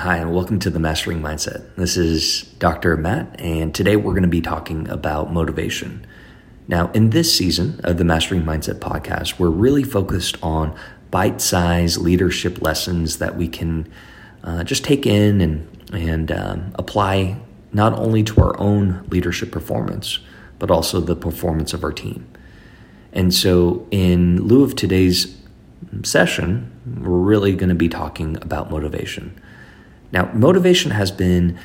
Hi, and welcome to the Mastering Mindset. This is Dr. Matt, and today we're going to be talking about motivation. Now, in this season of the Mastering Mindset podcast, we're really focused on bite sized leadership lessons that we can uh, just take in and, and um, apply not only to our own leadership performance, but also the performance of our team. And so, in lieu of today's session, we're really going to be talking about motivation. Now, motivation has been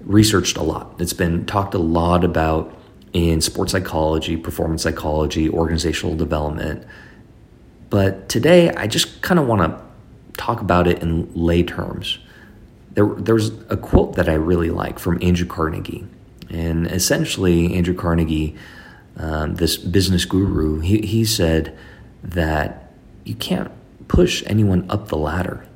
researched a lot. It's been talked a lot about in sports psychology, performance psychology, organizational development. But today, I just kind of want to talk about it in lay terms. There, there's a quote that I really like from Andrew Carnegie. And essentially, Andrew Carnegie, um, this business guru, he, he said that you can't push anyone up the ladder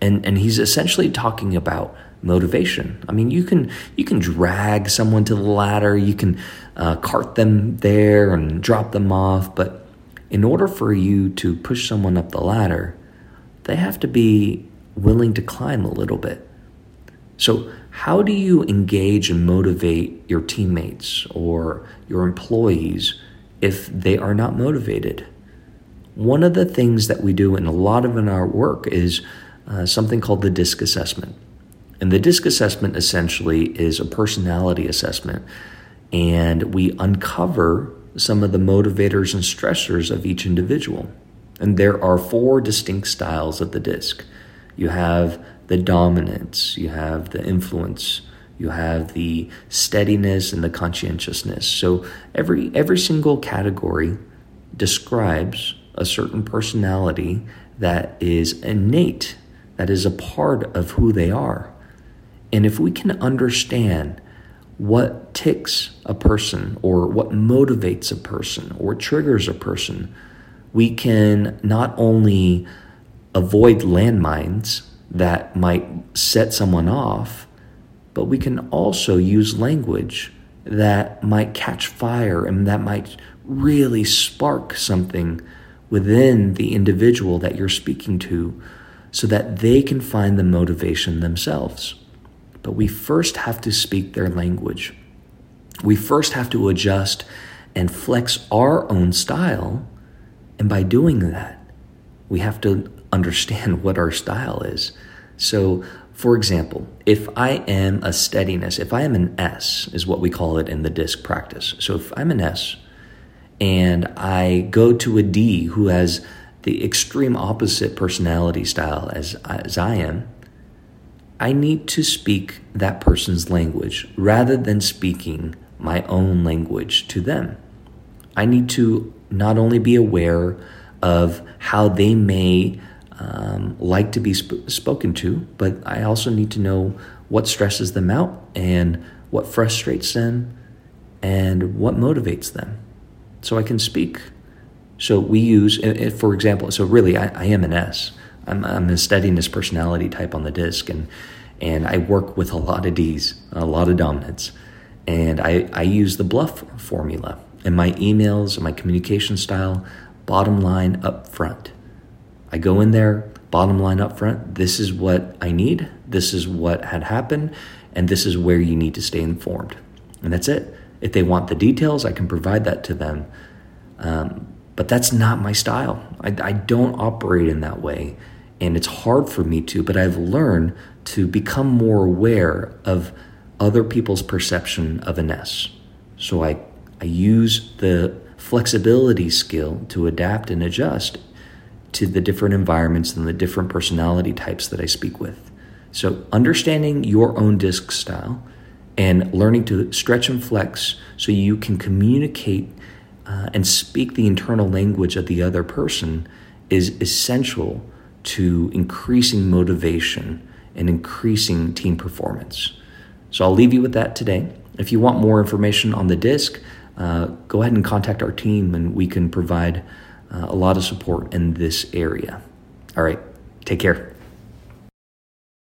and and he's essentially talking about motivation. I mean, you can you can drag someone to the ladder, you can uh, cart them there and drop them off, but in order for you to push someone up the ladder, they have to be willing to climb a little bit. So, how do you engage and motivate your teammates or your employees if they are not motivated? One of the things that we do in a lot of in our work is uh, something called the DISC assessment. And the DISC assessment essentially is a personality assessment, and we uncover some of the motivators and stressors of each individual. And there are four distinct styles of the DISC you have the dominance, you have the influence, you have the steadiness and the conscientiousness. So every every single category describes a certain personality that is innate that is a part of who they are. And if we can understand what ticks a person or what motivates a person or triggers a person, we can not only avoid landmines that might set someone off, but we can also use language that might catch fire and that might really spark something within the individual that you're speaking to so that they can find the motivation themselves. But we first have to speak their language. We first have to adjust and flex our own style. And by doing that, we have to understand what our style is. So, for example, if I am a steadiness, if I am an S, is what we call it in the disc practice. So if I'm an S and I go to a D who has the extreme opposite personality style as, as I am, I need to speak that person's language rather than speaking my own language to them. I need to not only be aware of how they may um, like to be sp- spoken to, but I also need to know what stresses them out and what frustrates them and what motivates them. So I can speak so we use, for example, so really I, I am an S. I'm, I'm a steadiness personality type on the disc, and and I work with a lot of D's, a lot of dominance, and I, I use the BLUF formula in my emails and my communication style. Bottom line up front. I go in there, bottom line up front. This is what I need. This is what had happened, and this is where you need to stay informed. And that's it. If they want the details, I can provide that to them. Um, but that's not my style. I, I don't operate in that way. And it's hard for me to, but I've learned to become more aware of other people's perception of an S. So I, I use the flexibility skill to adapt and adjust to the different environments and the different personality types that I speak with. So understanding your own disc style and learning to stretch and flex so you can communicate uh, and speak the internal language of the other person is essential to increasing motivation and increasing team performance. So I'll leave you with that today. If you want more information on the disc, uh, go ahead and contact our team and we can provide uh, a lot of support in this area. All right, take care.